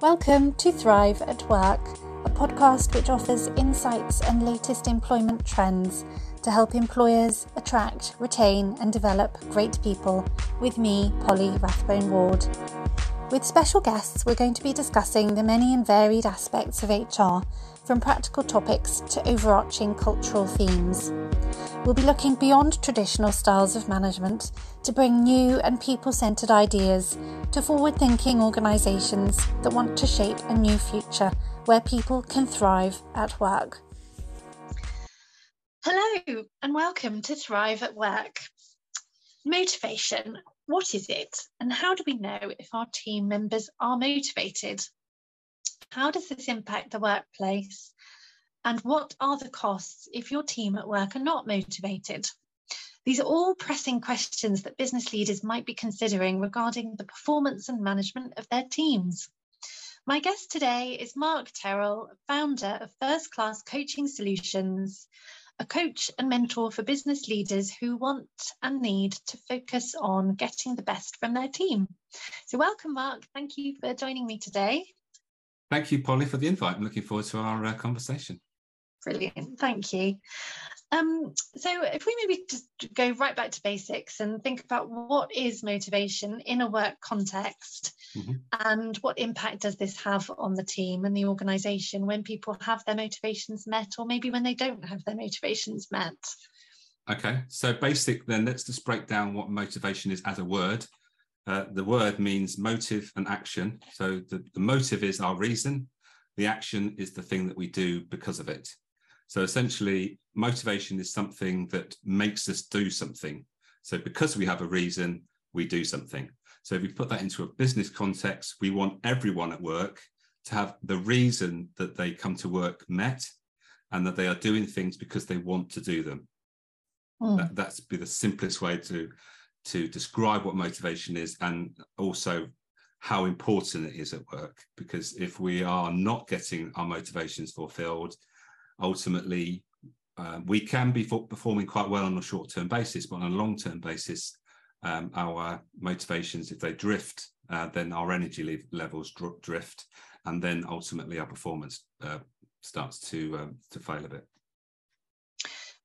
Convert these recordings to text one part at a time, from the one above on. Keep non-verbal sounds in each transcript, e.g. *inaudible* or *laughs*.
Welcome to Thrive at Work, a podcast which offers insights and latest employment trends to help employers attract, retain, and develop great people with me, Polly Rathbone Ward. With special guests, we're going to be discussing the many and varied aspects of HR, from practical topics to overarching cultural themes. We'll be looking beyond traditional styles of management to bring new and people centred ideas to forward thinking organisations that want to shape a new future where people can thrive at work. Hello, and welcome to Thrive at Work. Motivation what is it, and how do we know if our team members are motivated? How does this impact the workplace? And what are the costs if your team at work are not motivated? These are all pressing questions that business leaders might be considering regarding the performance and management of their teams. My guest today is Mark Terrell, founder of First Class Coaching Solutions, a coach and mentor for business leaders who want and need to focus on getting the best from their team. So, welcome, Mark. Thank you for joining me today. Thank you, Polly, for the invite. I'm looking forward to our uh, conversation. Brilliant. Thank you. Um, so if we maybe just go right back to basics and think about what is motivation in a work context mm-hmm. and what impact does this have on the team and the organization when people have their motivations met or maybe when they don't have their motivations met okay so basic then let's just break down what motivation is as a word uh, the word means motive and action so the, the motive is our reason the action is the thing that we do because of it so essentially, motivation is something that makes us do something. So because we have a reason, we do something. So if we put that into a business context, we want everyone at work to have the reason that they come to work met and that they are doing things because they want to do them. Mm. That, that's be the simplest way to to describe what motivation is and also how important it is at work. Because if we are not getting our motivations fulfilled, ultimately uh, we can be performing quite well on a short-term basis, but on a long-term basis, um, our motivations, if they drift, uh, then our energy le- levels dr- drift, and then ultimately our performance uh, starts to um, to fail a bit.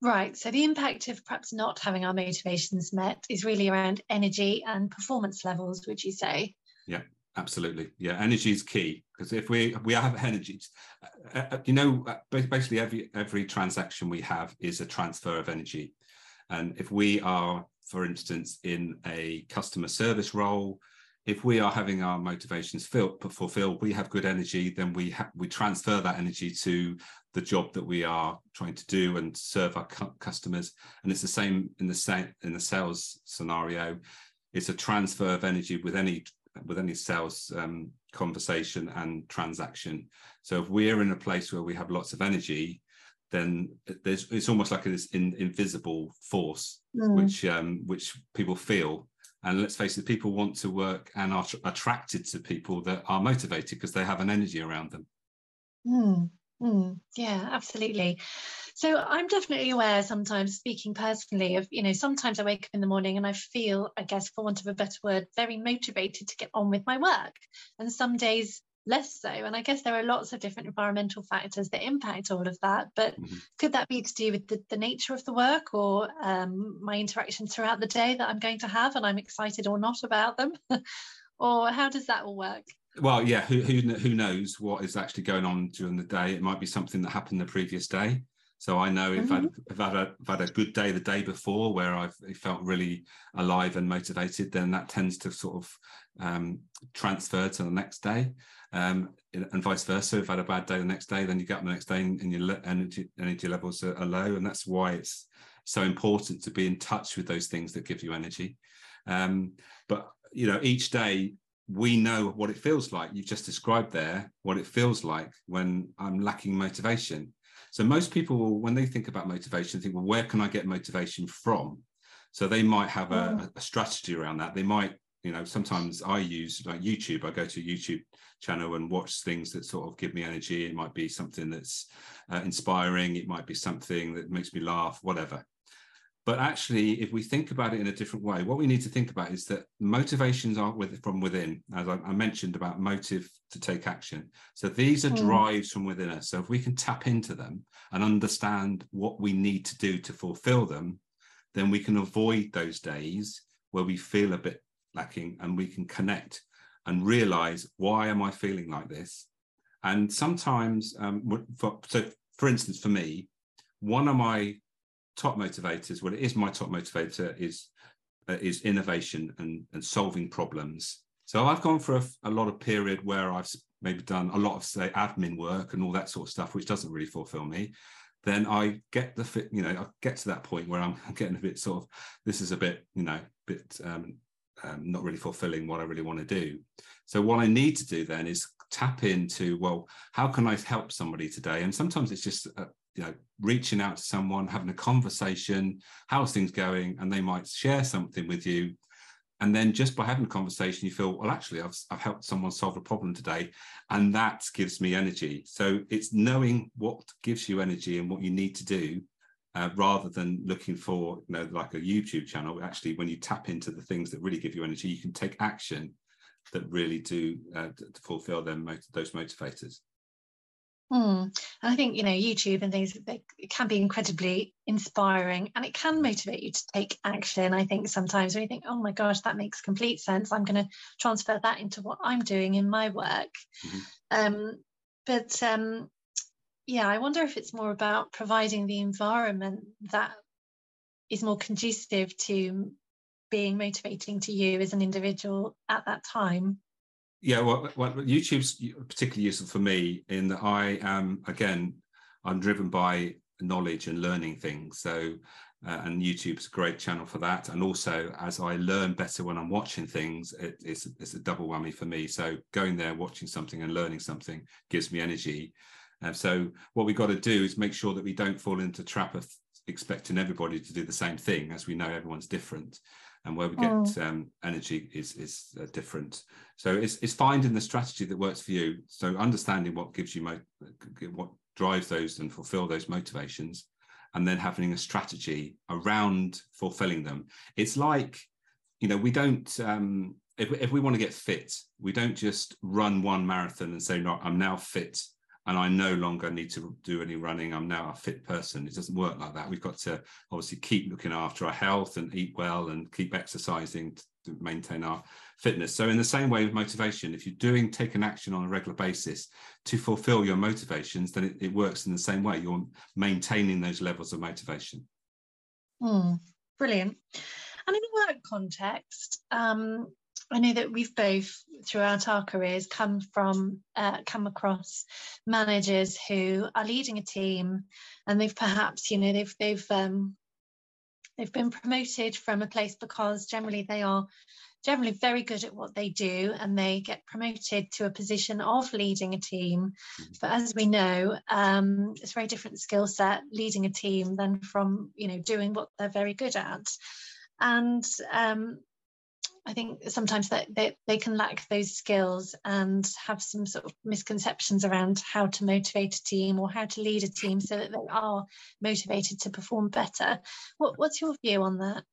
Right. So the impact of perhaps not having our motivations met is really around energy and performance levels, would you say? Yeah absolutely. Yeah energy is key because if we we have *laughs* energy uh, uh, you know uh, basically every every transaction we have is a transfer of energy. And if we are for instance in a customer service role if we are having our motivations filled, fulfilled we have good energy then we ha- we transfer that energy to the job that we are trying to do and serve our cu- customers. And it's the same in the same in the sales scenario. It's a transfer of energy with any with any sales um, conversation and transaction. So if we're in a place where we have lots of energy, then there's it's almost like this in, invisible force mm. which um, which people feel. And let's face it, people want to work and are attracted to people that are motivated because they have an energy around them. Mm. Mm. Yeah, absolutely. So I'm definitely aware sometimes, speaking personally, of, you know, sometimes I wake up in the morning and I feel, I guess, for want of a better word, very motivated to get on with my work. And some days less so. And I guess there are lots of different environmental factors that impact all of that. But mm-hmm. could that be to do with the, the nature of the work or um, my interactions throughout the day that I'm going to have and I'm excited or not about them? *laughs* or how does that all work? Well, yeah, who, who, who knows what is actually going on during the day? It might be something that happened the previous day. So I know if, mm-hmm. I've, if I've, had a, I've, had a, good day the day before where I've felt really alive and motivated, then that tends to sort of um, transfer to the next day. Um, and vice versa. If I had a bad day the next day, then you get up the next day and, and your energy, energy levels are, are, low. And that's why it's so important to be in touch with those things that give you energy. Um, but, you know, each day we know what it feels like. You've just described there what it feels like when I'm lacking motivation. So most people, will, when they think about motivation, think, well, where can I get motivation from? So they might have a, mm. a strategy around that. They might, you know, sometimes I use like YouTube. I go to a YouTube channel and watch things that sort of give me energy. It might be something that's uh, inspiring. It might be something that makes me laugh, whatever. But actually, if we think about it in a different way, what we need to think about is that motivations are with, from within, as I, I mentioned about motive to take action. So these are mm. drives from within us. So if we can tap into them and understand what we need to do to fulfill them, then we can avoid those days where we feel a bit lacking and we can connect and realize why am I feeling like this? And sometimes, um, for, so for instance, for me, one of my top motivators, well, it is my top motivator, is uh, is innovation and, and solving problems. So I've gone for a, a, lot of period where I've maybe done a lot of say admin work and all that sort of stuff, which doesn't really fulfill me. Then I get the fit, you know, I get to that point where I'm *laughs* getting a bit sort of, this is a bit, you know, bit um, um, not really fulfilling what I really want to do. So what I need to do then is tap into, well, how can I help somebody today? And sometimes it's just uh, you know reaching out to someone having a conversation how's things going and they might share something with you. And then just by having a conversation you feel well actually I've, I've helped someone solve a problem today and that gives me energy. So it's knowing what gives you energy and what you need to do uh, rather than looking for you know like a youtube channel. Actually when you tap into the things that really give you energy you can take action that really do uh, to fulfill them those motivators Mm. And I think, you know, YouTube and things, they, it can be incredibly inspiring and it can motivate you to take action. I think sometimes when you think, oh my gosh, that makes complete sense, I'm going to transfer that into what I'm doing in my work. Mm-hmm. Um, but um, yeah, I wonder if it's more about providing the environment that is more conducive to being motivating to you as an individual at that time. Yeah, well, well, YouTube's particularly useful for me in that I am again, I'm driven by knowledge and learning things. So, uh, and YouTube's a great channel for that. And also, as I learn better when I'm watching things, it, it's it's a double whammy for me. So, going there, watching something, and learning something gives me energy. Uh, so, what we've got to do is make sure that we don't fall into trap of expecting everybody to do the same thing, as we know everyone's different and where we get mm. um, energy is is uh, different. So it's it's finding the strategy that works for you. So understanding what gives you mo- what drives those and fulfill those motivations, and then having a strategy around fulfilling them. It's like, you know, we don't. Um, if, if we want to get fit, we don't just run one marathon and say, "No, I'm now fit and I no longer need to do any running. I'm now a fit person. It doesn't work like that. We've got to obviously keep looking after our health and eat well and keep exercising to maintain our fitness. So, in the same way with motivation, if you're doing taking action on a regular basis to fulfill your motivations, then it, it works in the same way. You're maintaining those levels of motivation. Mm, brilliant. And in the work context, um, I know that we've both, throughout our careers, come from, uh, come across managers who are leading a team, and they've perhaps, you know, they've they've um, they've been promoted from a place because generally they are generally very good at what they do and they get promoted to a position of leading a team mm-hmm. but as we know um, it's a very different skill set leading a team than from you know doing what they're very good at and um, I think sometimes that they, they can lack those skills and have some sort of misconceptions around how to motivate a team or how to lead a team so that they are motivated to perform better. What, what's your view on that?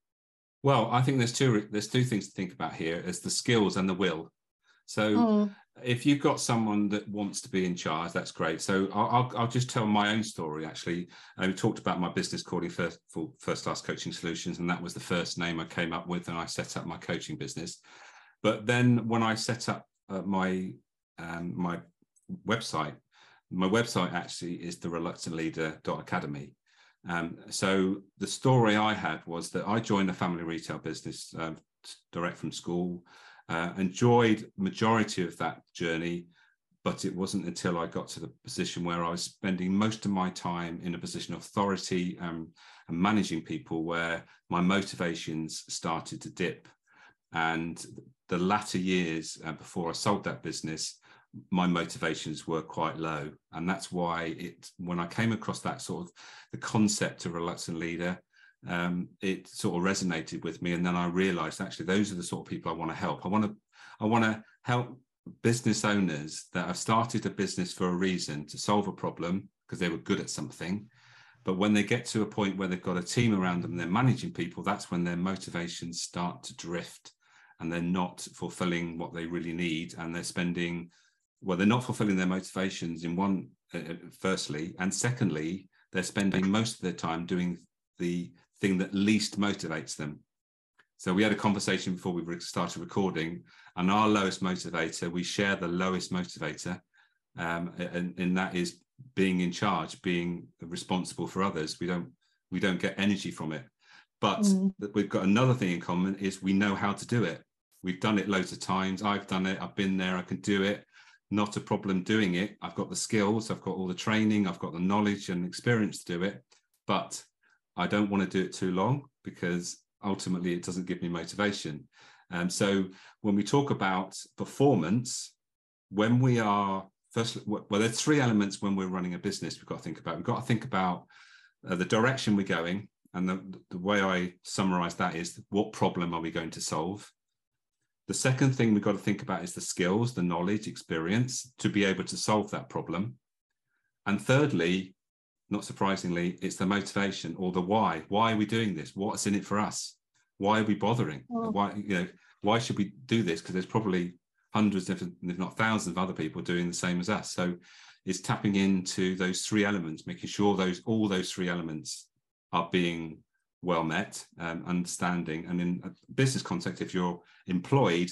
Well, I think there's two there's two things to think about here: is the skills and the will. So mm. If you've got someone that wants to be in charge, that's great. So I'll, I'll just tell my own story. Actually, I talked about my business calling first for First Class Coaching Solutions, and that was the first name I came up with, and I set up my coaching business. But then when I set up uh, my um, my website, my website actually is the reluctant leader academy. Um, so the story I had was that I joined a family retail business uh, direct from school. Uh, enjoyed majority of that journey, but it wasn't until I got to the position where I was spending most of my time in a position of authority um, and managing people where my motivations started to dip. And the latter years uh, before I sold that business, my motivations were quite low. And that's why it, when I came across that sort of the concept of a reluctant leader, um, it sort of resonated with me. And then I realized actually those are the sort of people I want to help. I want to I want to help business owners that have started a business for a reason to solve a problem because they were good at something But when they get to a point where they've got a team around them, they're managing people, that's when their motivations start to drift and they're not fulfilling what they really need. And they're spending, well, they're not fulfilling their motivations in one, uh, uh firstly. And secondly, they're spending most of their time doing the thing that least motivates them. So we had a conversation before we started recording, and our lowest motivator, we share the lowest motivator, um, and, and that is being in charge, being responsible for others. We don't we don't get energy from it, but mm. we've got another thing in common is we know how to do it. We've done it loads of times. I've done it. I've been there. I can do it. Not a problem doing it. I've got the skills. I've got all the training. I've got the knowledge and experience to do it. But I don't want to do it too long because ultimately it doesn't give me motivation. Um, so when we talk about performance, when we are first, well, there's three elements when we're running a business we've got to think about. We've got to think about uh, the direction we're going. And the, the way I summarize that is what problem are we going to solve? The second thing we've got to think about is the skills, the knowledge, experience to be able to solve that problem. And thirdly, not surprisingly, it's the motivation or the why. Why are we doing this? What's in it for us? Why are we bothering? Why, you know, why should we do this? Because there's probably hundreds, if, if not thousands, of other people doing the same as us. So it's tapping into those three elements, making sure those all those three elements are being well met, um, understanding. And in a business context, if you're employed,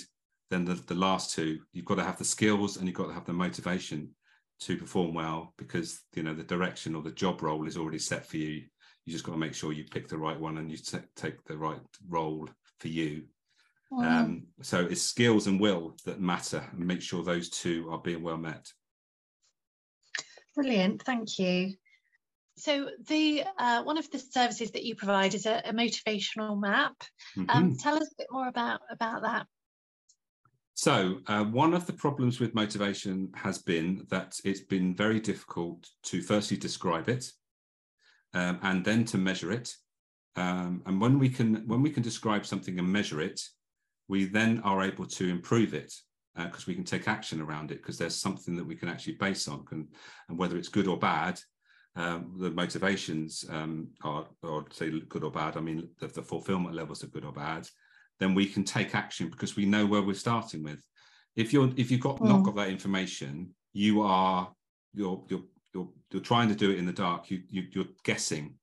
then the, the last two, you've got to have the skills and you've got to have the motivation to perform well because you know the direction or the job role is already set for you. You just got to make sure you pick the right one and you t- take the right role for you um, so it's skills and will that matter and make sure those two are being well met. Brilliant, thank you. So the uh, one of the services that you provide is a, a motivational map. Um, mm-hmm. Tell us a bit more about about that. So uh, one of the problems with motivation has been that it's been very difficult to firstly describe it, um, and then to measure it. Um, and when we can when we can describe something and measure it, we then are able to improve it because uh, we can take action around it because there's something that we can actually base on can, and whether it's good or bad um, the motivations um, are or say good or bad i mean the, the fulfillment levels are good or bad then we can take action because we know where we're starting with. If you're if you've got mm. not got that information you are you're you're you're, you're trying to do it in the dark. You, you you're guessing.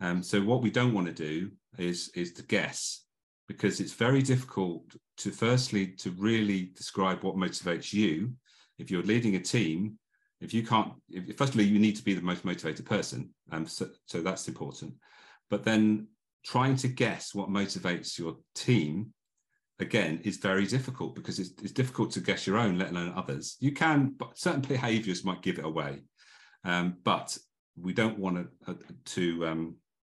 Um, so what we don't want to do is is to guess because it's very difficult to firstly to really describe what motivates you. If you're leading a team if you can't if, firstly you need to be the most motivated person. Um, so, so that's important. But then trying to guess what motivates your team again is very difficult because it's, it's difficult to guess your own let alone others. You can but certain behaviors might give it away um, but we don't want to, uh, to um,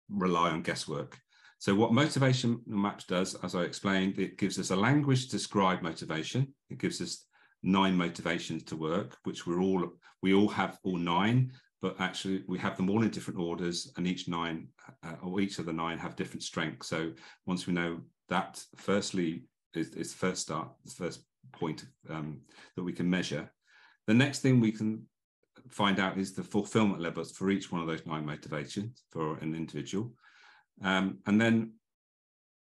rely on guesswork. So what motivation maps does, as I explained, it gives us a language to describe motivation. It gives us nine motivations to work, which we're all we all have all nine, but actually we have them all in different orders, and each nine uh, or each of the nine have different strengths. So once we know that, firstly is, is the first start, the first point um, that we can measure. The next thing we can find out is the fulfillment levels for each one of those nine motivations for an individual. Um, and then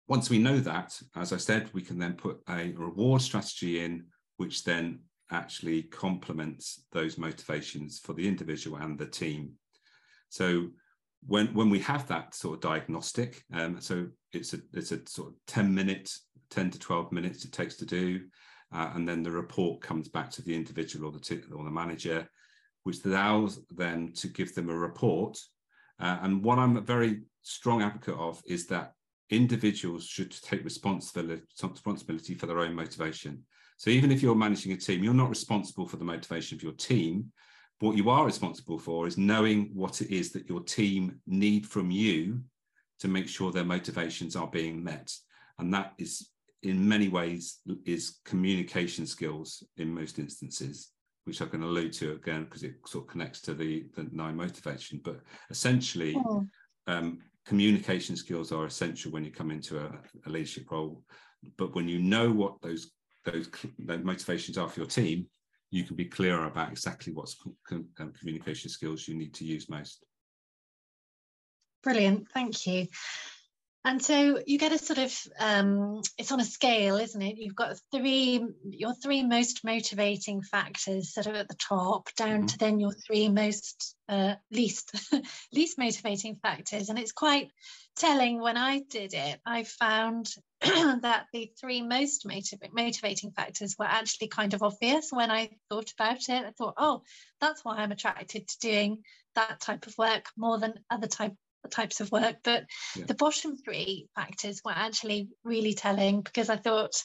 once we know that, as I said, we can then put a reward strategy in, which then actually complements those motivations for the individual and the team. So when when we have that sort of diagnostic, um, so it's a it's a sort of 10 minutes, 10 to 12 minutes it takes to do, uh, and then the report comes back to the individual or the t- or the manager, which allows them to give them a report. Uh, and what I'm a very strong advocate of is that individuals should take responsibility, responsibility for their own motivation. So even if you're managing a team, you're not responsible for the motivation of your team. What you are responsible for is knowing what it is that your team need from you to make sure their motivations are being met. And that is in many ways is communication skills in most instances, which I can allude to again because it sort of connects to the, the nine motivation. But essentially, oh. um, communication skills are essential when you come into a, a leadership role. But when you know what those those, those motivations are for your team, you can be clearer about exactly what's um, communication skills you need to use most. brilliant. Thank you. And so you get a sort of, um, it's on a scale, isn't it? You've got three, your three most motivating factors sort of at the top, down mm-hmm. to then your three most uh, least, *laughs* least motivating factors. And it's quite telling when I did it, I found *clears throat* that the three most motiv- motivating factors were actually kind of obvious when I thought about it. I thought, oh, that's why I'm attracted to doing that type of work more than other type types of work. But yeah. the bottom three factors were actually really telling because I thought,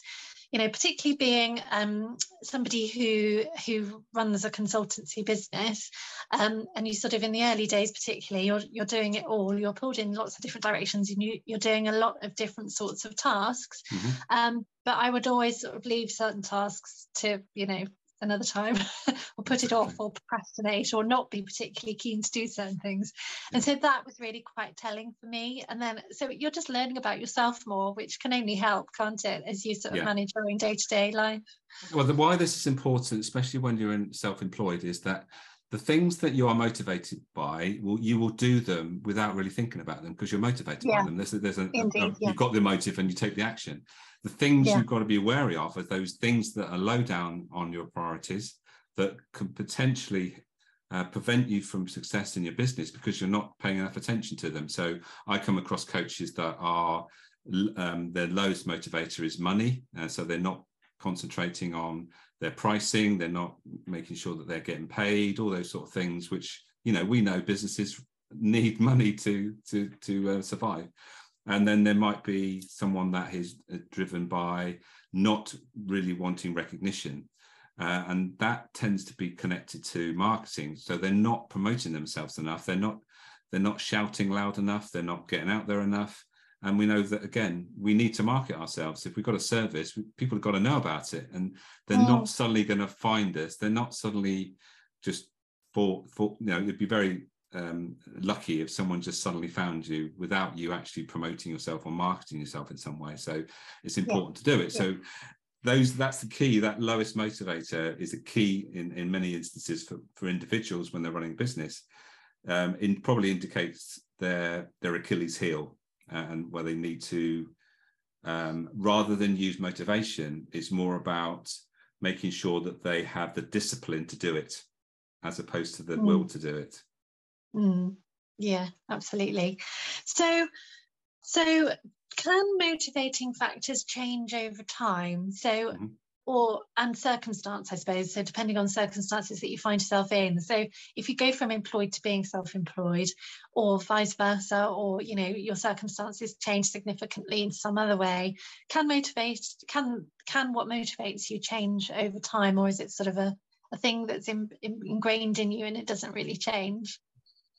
you know, particularly being um, somebody who who runs a consultancy business, um, and you sort of in the early days, particularly, you're you're doing it all. You're pulled in lots of different directions, and you, you're doing a lot of different sorts of tasks. Mm-hmm. Um, but I would always sort of leave certain tasks to, you know, another time *laughs* or put it off or procrastinate or not be particularly keen to do certain things and so that was really quite telling for me and then so you're just learning about yourself more which can only help can't it as you sort of yeah. manage your own day-to-day life well the why this is important especially when you're in self-employed is that the things that you are motivated by will you will do them without really thinking about them because you're motivated yeah. by them there's, a, there's a, Indeed, a, a yeah. you've got the motive and you take the action the things yeah. you've got to be wary of are those things that are low down on your priorities that could potentially uh, prevent you from success in your business because you're not paying enough attention to them. So I come across coaches that are um, their lowest motivator is money, uh, so they're not concentrating on their pricing, they're not making sure that they're getting paid, all those sort of things, which you know we know businesses need money to to to uh, survive and then there might be someone that is uh, driven by not really wanting recognition. Uh, and that tends to be connected to marketing. So they're not promoting themselves enough. They're not they're not shouting loud enough. They're not getting out there enough. And we know that again we need to market ourselves. If we've got a service people have got to know about it. And they're oh. not suddenly going to find us. They're not suddenly just for for you know it'd be very um, lucky if someone just suddenly found you without you actually promoting yourself or marketing yourself in some way. So it's important yeah. to do it. Yeah. So those that's the key. That lowest motivator is a key in in many instances for for individuals when they're running business. Um, it probably indicates their their Achilles heel and where they need to um, rather than use motivation it's more about making sure that they have the discipline to do it as opposed to the mm. will to do it Mm, yeah, absolutely. So, so can motivating factors change over time? So, mm-hmm. or and circumstance, I suppose. So, depending on circumstances that you find yourself in. So, if you go from employed to being self-employed, or vice versa, or you know your circumstances change significantly in some other way, can motivate can can what motivates you change over time, or is it sort of a a thing that's in, in, ingrained in you and it doesn't really change?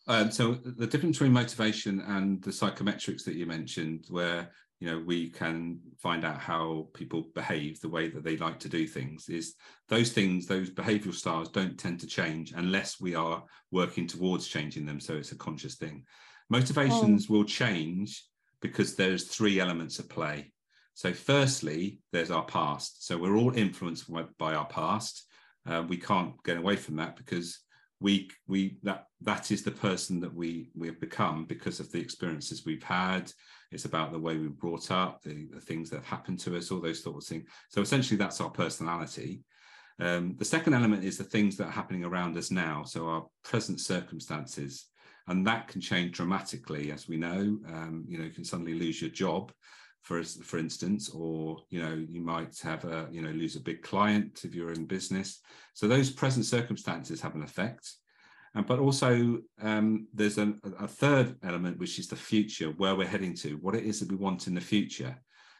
Um, so the difference between motivation and the psychometrics that you mentioned, where you know we can find out how people behave, the way that they like to do things, is those things, those behavioural styles don't tend to change unless we are working towards changing them. So it's a conscious thing. Motivations oh. will change because there's three elements at play. So firstly, there's our past. So we're all influenced by our past. Uh, we can't get away from that because we we that that is the person that we we have become because of the experiences we've had. It's about the way we are brought up the, the things that have happened to us all those sorts of things. So essentially that's our personality. Um, the second element is the things that are happening around us now. So our present circumstances. And that can change dramatically as we know. Um, you know you can suddenly lose your job for for instance or you know you might have a you know lose a big client if you're in business. So those present circumstances have an effect. And but also um, there's a, a third element which is the future where we're heading to what it is that we want in the future.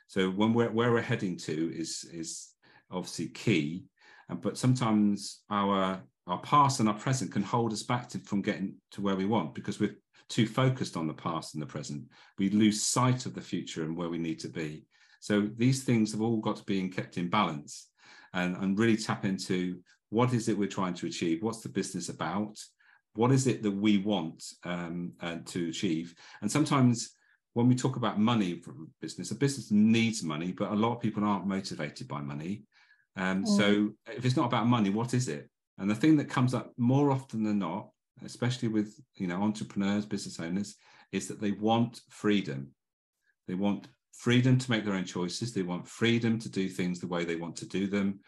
So when we're where we're heading to is is obviously key. And but sometimes our our past and our present can hold us back to, from getting to where we want because we're too focused on the past and the present, we lose sight of the future and where we need to be. So these things have all got to be kept in balance and, and really tap into what is it we're trying to achieve? What's the business about? What is it that we want um, uh, to achieve? And sometimes when we talk about money for business, a business needs money, but a lot of people aren't motivated by money. Um, mm. So if it's not about money, what is it? And the thing that comes up more often than not especially with you know entrepreneurs, business owners, is that they want freedom. They want freedom to make their own choices. They want freedom to do things the way they want to do them.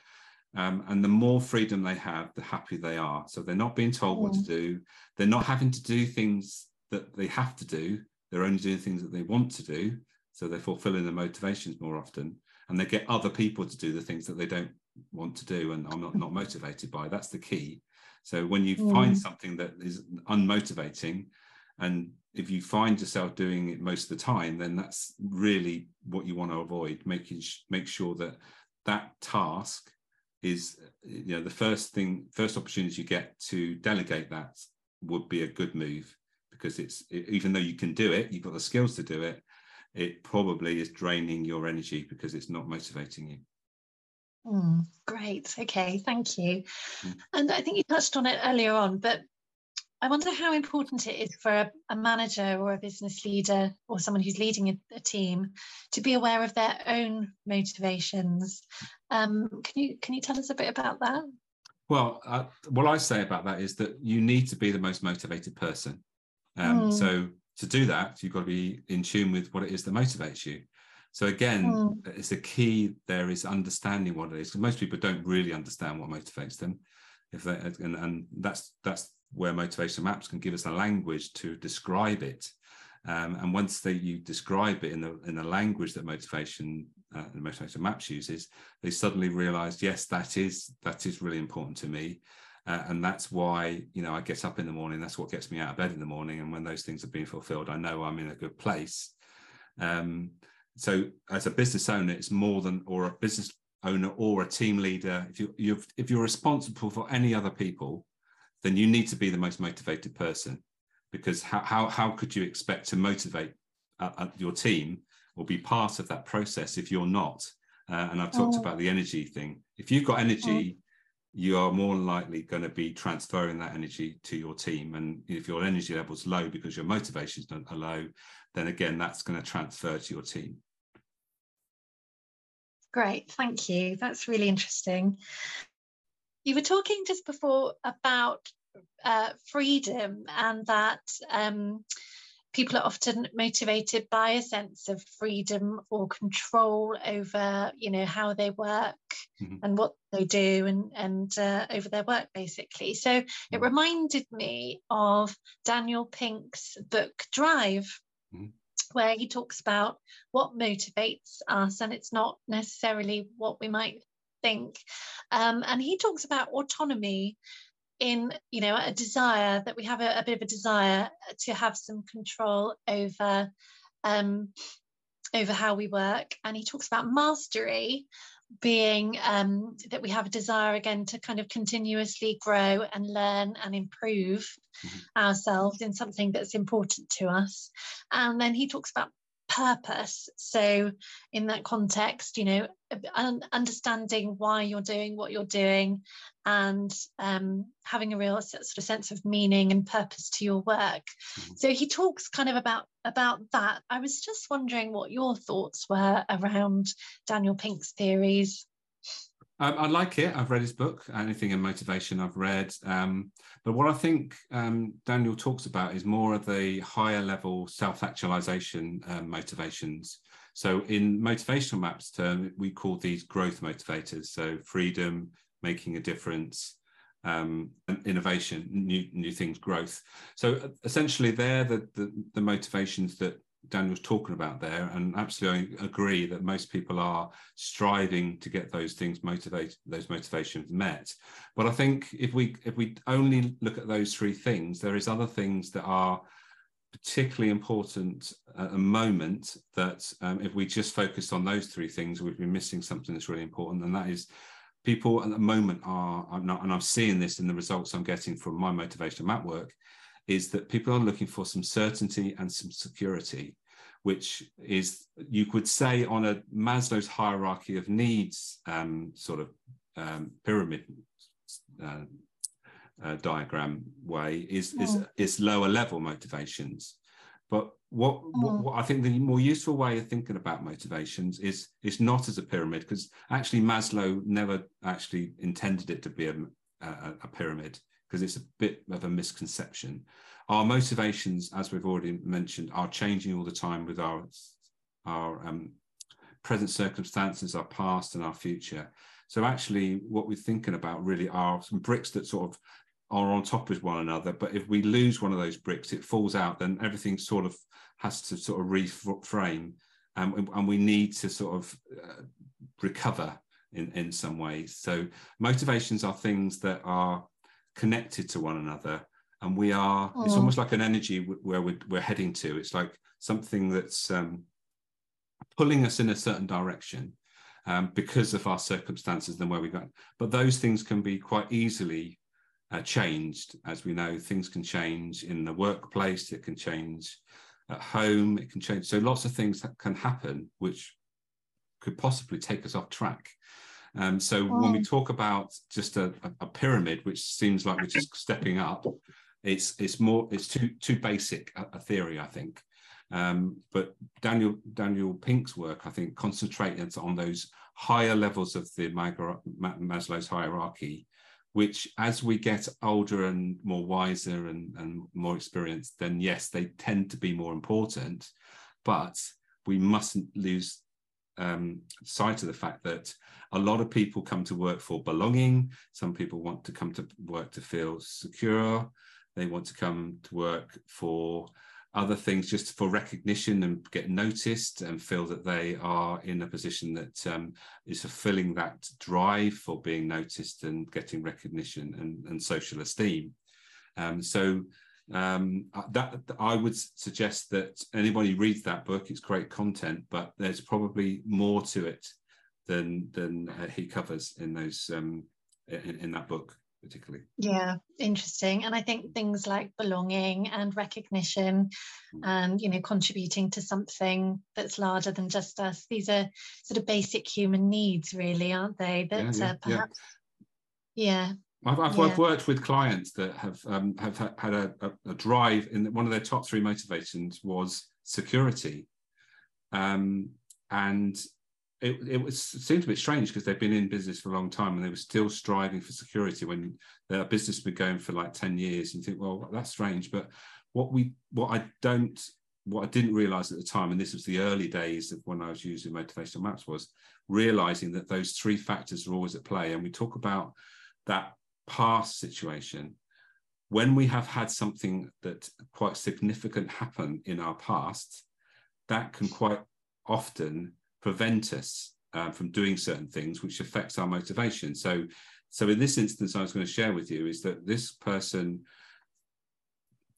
Um, and the more freedom they have, the happier they are. So they're not being told what to mm. do. They're not having to do things that they have to do. They're only doing things that they want to do. So they're fulfilling their motivations more often. And they get other people to do the things that they don't want to do and I'm not, not motivated by. That's the key. So when you mm. find something that is unmotivating, and if you find yourself doing it most of the time, then that's really what you want to avoid. Making make sure that that task is you know the first thing first opportunity you get to delegate that would be a good move because it's it, even though you can do it you've got the skills to do it it probably is draining your energy because it's not motivating you mm, great okay thank you mm. and i think you touched on it earlier on but I wonder how important it is for a, a, manager or a business leader or someone who's leading a, a team to be aware of their own motivations. Um, can you can you tell us a bit about that? Well, uh, what I say about that is that you need to be the most motivated person. Um, mm. So to do that, you've got to be in tune with what it is that motivates you. So again, mm. it's a key. There is understanding what it is. Because most people don't really understand what motivates them. If they and, and that's that's where motivation maps can give us a language to describe it. Um, and once they, you describe it in the in the language that motivation uh, the motivation maps uses, they suddenly realize, yes, that is that is really important to me. Uh, and that's why you know I get up in the morning. That's what gets me out of bed in the morning. And when those things are being fulfilled, I know I'm in a good place. Um, so as a business owner, it's more than or a business owner or a team leader. If you you if you're responsible for any other people, then you need to be the most motivated person because how, how, how could you expect to motivate uh, uh, your team or be part of that process if you're not? Uh, and I've talked oh. about the energy thing. If you've got energy, oh. you are more likely going to be transferring that energy to your team. And if your energy level's low because your motivations are low, then again, that's going to transfer to your team. Great, thank you. That's really interesting. You were talking just before about uh, freedom and that um, people are often motivated by a sense of freedom or control over, you know, how they work mm-hmm. and what they do and and uh, over their work basically. So it mm-hmm. reminded me of Daniel Pink's book Drive. Mm-hmm where he talks about what motivates us and it's not necessarily what we might think. Um, and he talks about autonomy in you know a desire that we have a, a bit of a desire to have some control over um, over how we work and he talks about mastery being um, that we have a desire again to kind of continuously grow and learn and improve mm-hmm. ourselves in something that's important to us and then he talks about purpose. So, in that context, you know, understanding why you're doing what you're doing and um, having a real sort of sense of meaning and purpose to your work. Mm-hmm. So he talks kind of about about that. I was just wondering what your thoughts were around Daniel Pink's theories. Um, I like it. I've read his book, Anything in Motivation, I've read. Um, but what I think um, Daniel talks about is more of the higher level self actualization um, motivations. So, in motivational maps term, we call these growth motivators. So, freedom, making a difference, um, innovation, new, new things, growth. So, essentially, they're the, the, the motivations that Daniel's talking about there, and absolutely agree that most people are striving to get those things motivated, those motivations met. But I think if we if we only look at those three things, there is other things that are particularly important at a moment that um, if we just focus on those three things, we'd be missing something that's really important, and that is people at the moment are, I'm not, and I'm seeing this in the results I'm getting from my motivational map work, is that people are looking for some certainty and some security, which is, you could say, on a Maslow's hierarchy of needs um, sort of um, pyramid uh, uh, diagram way, is, is, mm. is lower level motivations. But what, what, mm. what, I think the more useful way of thinking about motivations is is not as a pyramid because actually Maslow never actually intended it to be a, a, a pyramid because it's a bit of a misconception. Our motivations, as we've already mentioned, are changing all the time with our our um, present circumstances, our past, and our future. So actually, what we're thinking about really are some bricks that sort of are on top of one another. But if we lose one of those bricks, it falls out. Then everything sort of has to sort of reframe, um, and we need to sort of uh, recover in in some ways. So motivations are things that are connected to one another, and we are. Oh. It's almost like an energy where we're, we're heading to. It's like something that's um, pulling us in a certain direction. Um, because of our circumstances and where we go. But those things can be quite easily uh, changed. As we know, things can change in the workplace, it can change at home, it can change. So lots of things that can happen, which could possibly take us off track. Um, so when we talk about just a, a, pyramid, which seems like we're just stepping up, it's it's more it's too too basic a, a theory, I think. Um, but Daniel Daniel Pink's work, I think, concentrates on those higher levels of the Maslow's hierarchy which as we get older and more wiser and, and more experienced, then yes, they tend to be more important. But we mustn't lose um, sight of the fact that a lot of people come to work for belonging. Some people want to come to work to feel secure. They want to come to work for other things just for recognition and get noticed and feel that they are in a position that um, is fulfilling that drive for being noticed and getting recognition and, and social esteem. Um, so um, uh, that I would suggest that anybody reads that book, it's great content, but there's probably more to it than than uh, he covers in those um, in, in that book particularly. Yeah, interesting. And I think things like belonging and recognition mm. and, you know, contributing to something that's larger than just us, these are sort of basic human needs, really, aren't they? That yeah, yeah, uh, perhaps, yeah. yeah. I've, I've, yeah. I've, worked with clients that have um, have had a, a, a, drive in one of their top three motivations was security, um, and it, it was seemed a bit strange because they've been in business for a long time and they were still striving for security when their business had been going for like 10 years and think well that's strange. But what we what i don't what i didn't realize at the time and this was the early days of when i was using motivational maps was realizing that those three factors are always at play. And we talk about that past situation when we have had something that quite significant happen in our past that can quite often prevent us uh, from doing certain things, which affects our motivation. So, so in this instance, I was going to share with you is that this person,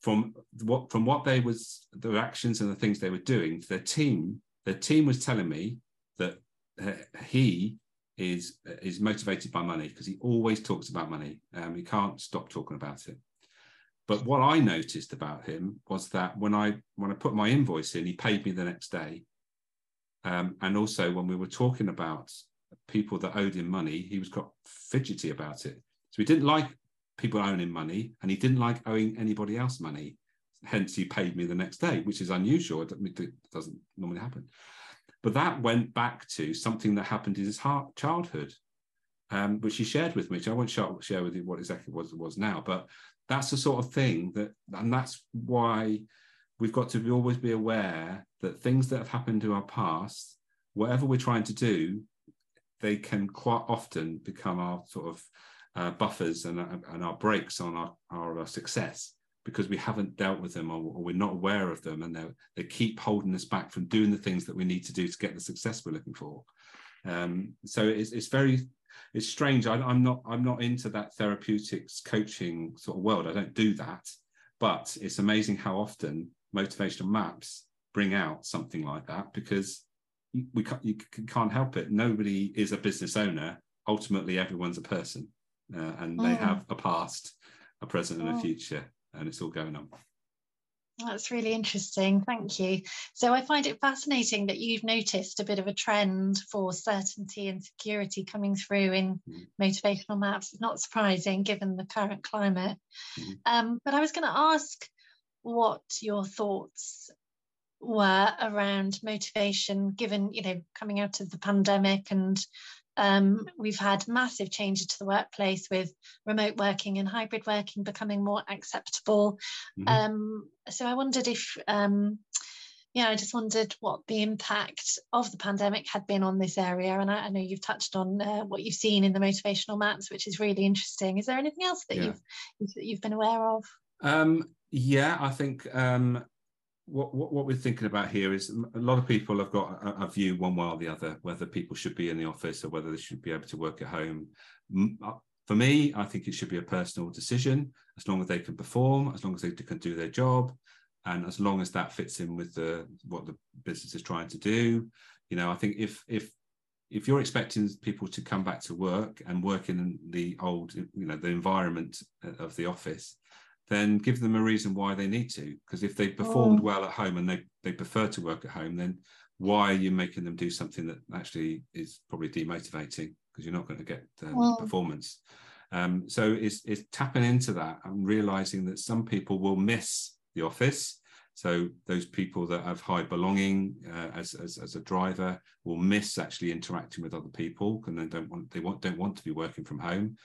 from what from what they was their actions and the things they were doing, their team, their team was telling me that uh, he is is motivated by money because he always talks about money. Um, he can't stop talking about it. But what I noticed about him was that when I when I put my invoice in, he paid me the next day. Um, and also, when we were talking about people that owed him money, he was got fidgety about it. So he didn't like people owing money, and he didn't like owing anybody else money. Hence, he paid me the next day, which is unusual. It doesn't normally happen. But that went back to something that happened in his heart, childhood, um, which he shared with me. Which I won't share with you what exactly was was now, but that's the sort of thing that, and that's why we've got to be, always be aware that things that have happened to our past, whatever we're trying to do, they can quite often become our sort of uh, buffers and, and our brakes on our, our, uh, success because we haven't dealt with them or, or we're not aware of them and they keep holding us back from doing the things that we need to do to get the success we're looking for. Um, so it's, it's very it's strange. I, I'm not I'm not into that therapeutics coaching sort of world. I don't do that, but it's amazing how often motivational maps bring out something like that because we can't, you can't help it. Nobody is a business owner. Ultimately, everyone's a person, uh, and they mm. have a past, a present, and a mm. future, and it's all going on. That's really interesting. Thank you. So I find it fascinating that you've noticed a bit of a trend for certainty and security coming through in mm. motivational maps. It's not surprising given the current climate. Mm. Um, but I was going to ask what your thoughts were around motivation given you know coming out of the pandemic and um, we've had massive changes to the workplace with remote working and hybrid working becoming more acceptable. Mm-hmm. Um, so I wondered if, um, yeah, I just wondered what the impact of the pandemic had been on this area. And I, I know you've touched on uh, what you've seen in the motivational maps, which is really interesting. Is there anything else that yeah. you've that you've been aware of? Um, yeah, I think um, what, what, what we're thinking about here is a lot of people have got a, a, view one way or the other whether people should be in the office or whether they should be able to work at home. Uh, for me, I think it should be a personal decision as long as they can perform, as long as they can do their job, and as long as that fits in with the what the business is trying to do. You know, I think if if if you're expecting people to come back to work and work in the old, you know, the environment of the office, then give them a reason why they need to. Because if they performed oh. well at home and they, they prefer to work at home, then why are you making them do something that actually is probably demotivating because you're not going to get the oh. performance. Um, so it's, it's tapping into that and realizing that some people will miss the office. So those people that have high belonging uh, as, as, as a driver will miss actually interacting with other people and they don't want they want don't want to be working from home.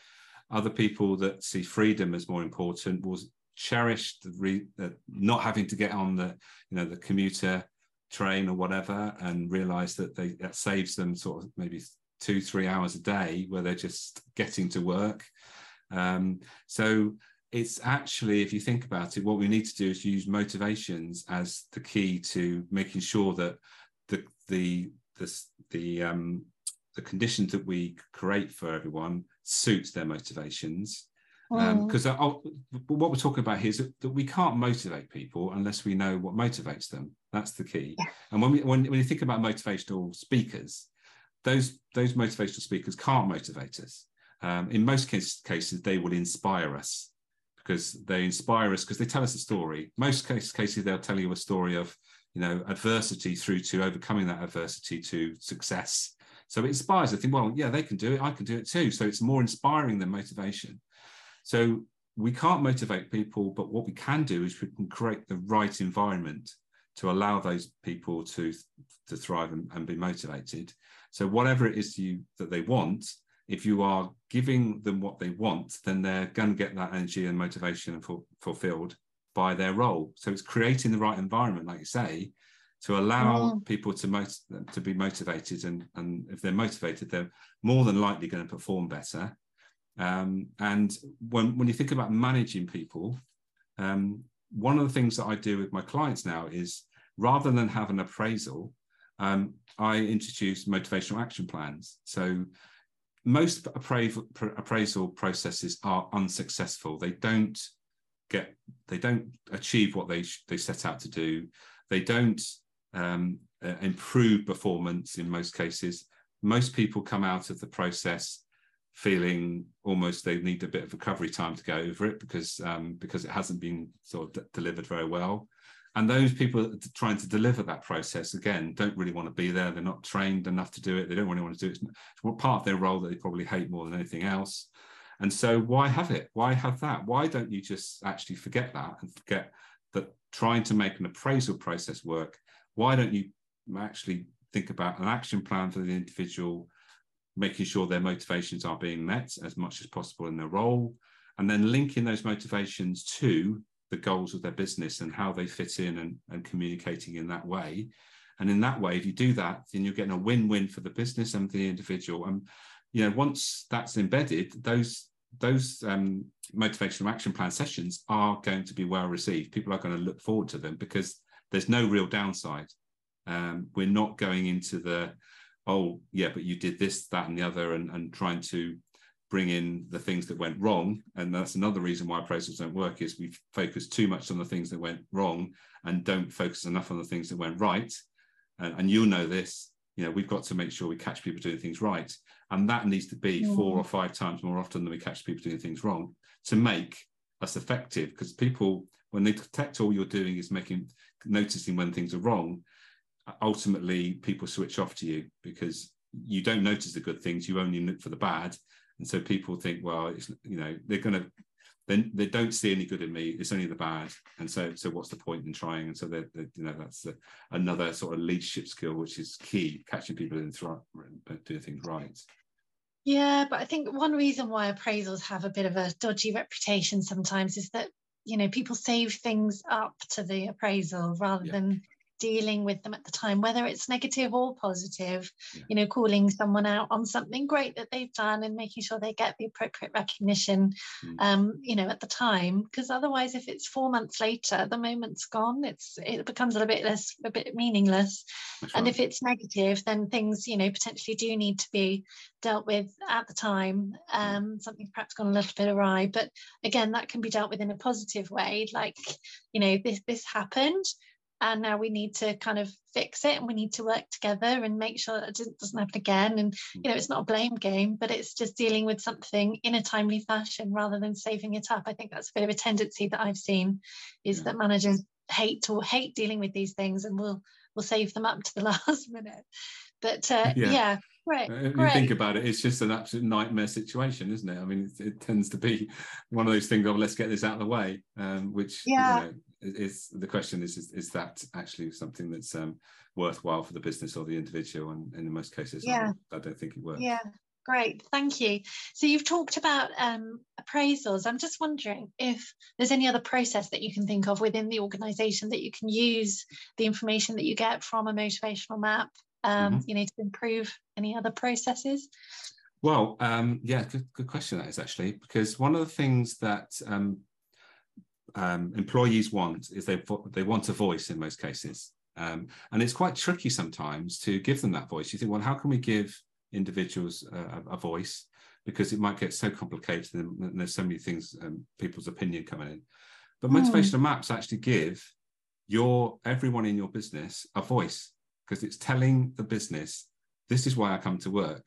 Other people that see freedom as more important will cherish the re, not having to get on the you know the commuter train or whatever and realize that they that saves them sort of maybe two three hours a day where they're just getting to work. Um, so it's actually if you think about it what we need to do is use motivations as the key to making sure that the the the, the um, the conditions that we create for everyone suits their motivations. Because um, mm. what we're talking about here is that, that, we can't motivate people unless we know what motivates them. That's the key. Yeah. And when we when, when you think about motivational speakers, those those motivational speakers can't motivate us. Um, in most case, cases, they will inspire us because they inspire us because they tell us a story. Most case, cases, they'll tell you a story of you know adversity through to overcoming that adversity to success so it inspires. I think, well, yeah, they can do it. I can do it too. So it's more inspiring than motivation. So we can't motivate people, but what we can do is we can create the right environment to allow those people to to thrive and, and be motivated. So whatever it is you that they want, if you are giving them what they want, then they're going to get that energy and motivation for, fulfilled by their role. So it's creating the right environment, like you say, to allow mm. people to mot- to be motivated and and if they're motivated they're more than likely going to perform better. Um, and when when you think about managing people um, one of the things that I do with my clients now is rather than have an appraisal um, I introduce motivational action plans. So most appraisal, appraisal processes are unsuccessful. They don't get they don't achieve what they they set out to do. They don't um, uh, improve performance in most cases. Most people come out of the process feeling almost they need a bit of recovery time to go over it because um, because it hasn't been sort of delivered very well. And those people trying to deliver that process again don't really want to be there. They're not trained enough to do it. They don't really want to do it. It's part of their role that they probably hate more than anything else. And so why have it? Why have that? Why don't you just actually forget that and forget that trying to make an appraisal process work why don't you actually think about an action plan for the individual, making sure their motivations are being met as much as possible in their role, and then linking those motivations to the goals of their business and how they fit in and, and communicating in that way. And in that way, if you do that, then you're getting a win-win for the business and the individual. And you know, once that's embedded, those those um, motivational action plan sessions are going to be well received. People are going to look forward to them because there's no real downside. Um, we're not going into the, oh, yeah, but you did this, that, and the other, and, and trying to bring in the things that went wrong. And that's another reason why appraisals don't work is we focus too much on the things that went wrong and don't focus enough on the things that went right. And, and you'll know this, you know, we've got to make sure we catch people doing things right. And that needs to be four or five times more often than we catch people doing things wrong to make us effective because people when they detect all you're doing is making noticing when things are wrong ultimately people switch off to you because you don't notice the good things you only look for the bad. And so people think well it's you know they're going to then they don't see any good in me it's only the bad. And so so what's the point in trying? And so they you know that's a, another sort of leadership skill which is key catching people in uh, doing things right. Yeah, but I think one reason why appraisals have a bit of a dodgy reputation sometimes is that you know people save things up to the appraisal rather yeah. than dealing with them at the time, whether it's negative or positive, yeah. you know, calling someone out on something great that they've done and making sure they get the appropriate recognition, mm. um, you know, at the time. Because otherwise, if it's four months later, the moment's gone. It's it becomes a little bit less, a bit meaningless. That's and right. if it's negative, then things, you know, potentially do need to be dealt with at the time. Mm. Um, something's perhaps gone a little bit awry, but again, that can be dealt with in a positive way. Like, you know, this this happened and now we need to kind of fix it and we need to work together and make sure that it doesn't happen again and you know it's not a blame game but it's just dealing with something in a timely fashion rather than saving it up i think that's a bit of a tendency that i've seen is yeah. that managers hate or hate dealing with these things and will will save them up to the *laughs* last minute but uh, yeah. yeah Right. If you think about it, it's just an absolute nightmare situation, isn't it? I mean, it, it tends to be one of those things of let's get this out of the way, um, which yeah. You know, is the question is, is, is that actually something that's um, worthwhile for the business or the individual? And, in most cases yeah. I, I, don't think it works. Yeah. Great. Thank you. So you've talked about um, appraisals. I'm just wondering if there's any other process that you can think of within the organization that you can use the information that you get from a motivational map um, mm-hmm. you know to improve any other processes? Well um, yeah good, good question that is actually because one of the things that um, employees want is they they want a voice in most cases, um, and it's quite tricky sometimes to give them that voice. You think, well, how can we give individuals a, a voice? Because it might get so complicated, and there's so many things, um, people's opinion coming in. But mm. motivational maps actually give your everyone in your business a voice because it's telling the business this is why I come to work.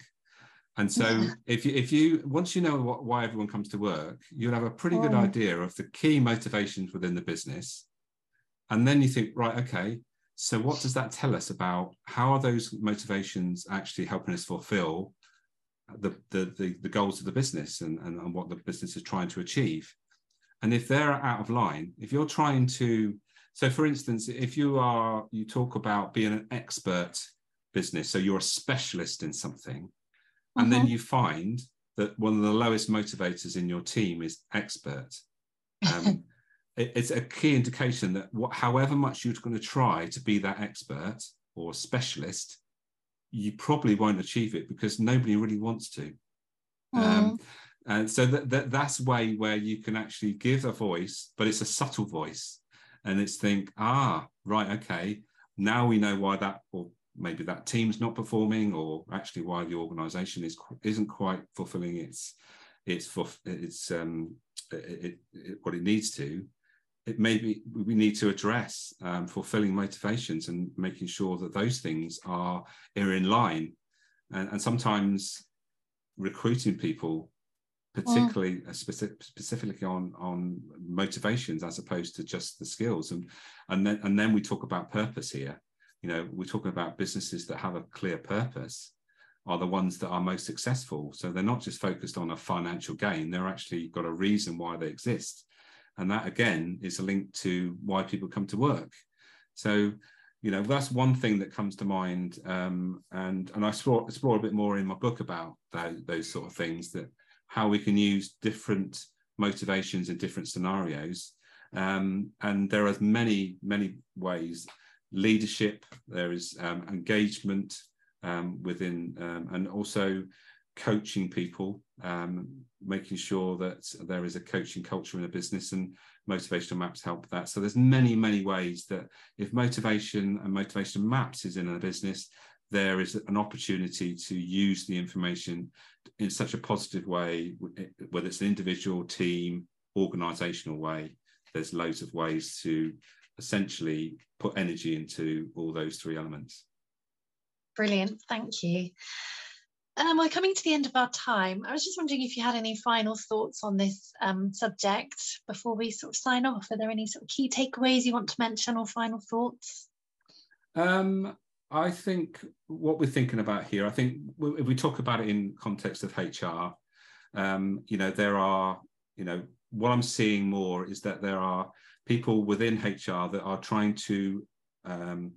And so, if you if you once you know what, why everyone comes to work, you'll have a pretty good idea of the key motivations within the business, and then you think, right, okay, so what does that tell us about how are those motivations actually helping us fulfill the the the, the goals of the business and, and and what the business is trying to achieve? And if they're out of line, if you're trying to, so for instance, if you are you talk about being an expert business, so you're a specialist in something and then mm-hmm. you find that one of the lowest motivators in your team is expert. Um, *laughs* it, it's a key indication that what, however much you're going to try to be that expert or specialist, you probably won't achieve it because nobody really wants to. Mm. Um, and so that, that that's way where you can actually give a voice, but it's a subtle voice, and it's think, ah, right, okay, now we know why that or maybe that team's not performing or actually why the organization is isn't quite fulfilling its its for its um it, it, what it needs to it maybe we need to address um, fulfilling motivations and making sure that those things are are in line. And, and sometimes recruiting people particularly uh, specific, specifically on on motivations as opposed to just the skills. And and then and then we talk about purpose here you know we're talking about businesses that have a clear purpose are the ones that are most successful. So they're not just focused on a financial gain they're actually got a reason why they exist. And that again is a link to why people come to work. So you know that's one thing that comes to mind um, and and i explore, explore a bit more in my book about that, those sort of things that how we can use different motivations in different scenarios. Um, and there are many many ways leadership, there is um, engagement um, within, um, and also coaching people, um, making sure that there is a coaching culture in a business and motivational maps help that. So there's many, many ways that if motivation and motivation maps is in a business, there is an opportunity to use the information in such a positive way, whether it's an individual, team, organizational way. There's loads of ways to essentially put energy into all those three elements. Brilliant, thank you. Um, we're coming to the end of our time. I was just wondering if you had any final thoughts on this um, subject before we sort of sign off. Are there any sort of key takeaways you want to mention or final thoughts? Um, I think what we're thinking about here, I think if we talk about it in context of HR, um, you know, there are, you know, what I'm seeing more is that there are people within HR that are trying to um,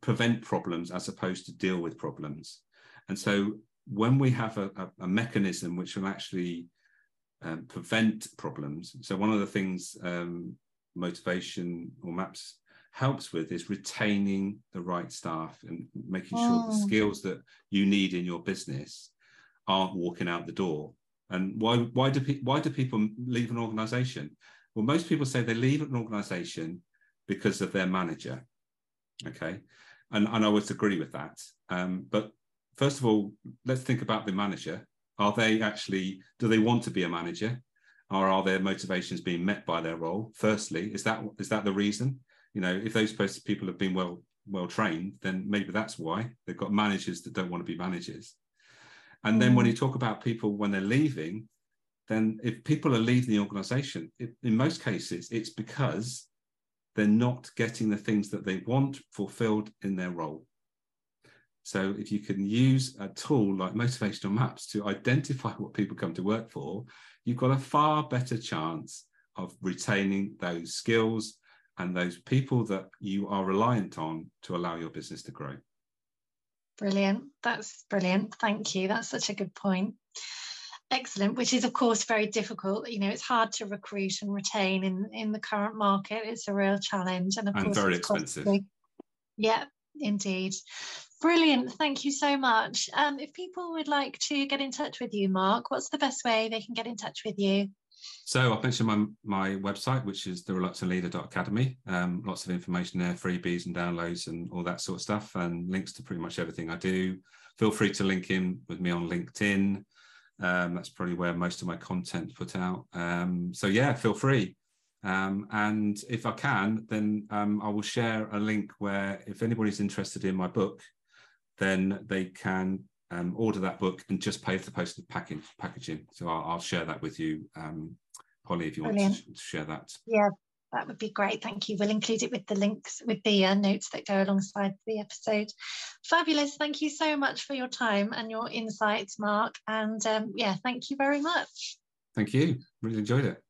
prevent problems as opposed to deal with problems. And so when we have a, a, a mechanism which will actually um, prevent problems, so one of the things um, motivation or maps helps with is retaining the right staff and making sure the oh. skills that you need in your business aren't walking out the door. And why why do pe- why do people leave an organization? Well, most people say they leave an organization because of their manager. Okay. And, and I would agree with that. Um, but first of all, let's think about the manager. Are they actually, do they want to be a manager? Or are their motivations being met by their role? Firstly, is that is that the reason? You know, if those people have been well well trained, then maybe that's why they've got managers that don't want to be managers. And then when mm. you talk about people when they're leaving, then if people are leaving the organization, it, in most cases, it's because they're not getting the things that they want fulfilled in their role. So if you can use a tool like motivational maps to identify *laughs* what people come to work for, you've got a far better chance of retaining those skills and those people that you are reliant on to allow your business to grow. Brilliant. That's brilliant. Thank you. That's such a good point. Excellent, which is of course very difficult. You know, it's hard to recruit and retain in in the current market. It's a real challenge, and of and course, very expensive. Costly. Yeah, indeed. Brilliant. Thank you so much. Um, if people would like to get in touch with you, Mark, what's the best way they can get in touch with you? So I've mentioned my, my website, which is the reluctantleader.academy. Um, lots of information there, freebies and downloads and all that sort of stuff, and links to pretty much everything I do. Feel free to link in with me on LinkedIn. Um, that's probably where most of my content put out. Um, so yeah, feel free. Um, and if I can, then um, I will share a link where if anybody's interested in my book, then they can um, order that book and just pay for the postage package, packaging. So I'll, I'll, share that with you, um, Polly, if you want to, to, share that. Yeah, that would be great. Thank you. We'll include it with the links, with the uh, notes that go alongside the episode. Fabulous. Thank you so much for your time and your insights, Mark. And um, yeah, thank you very much. Thank you. Really enjoyed it.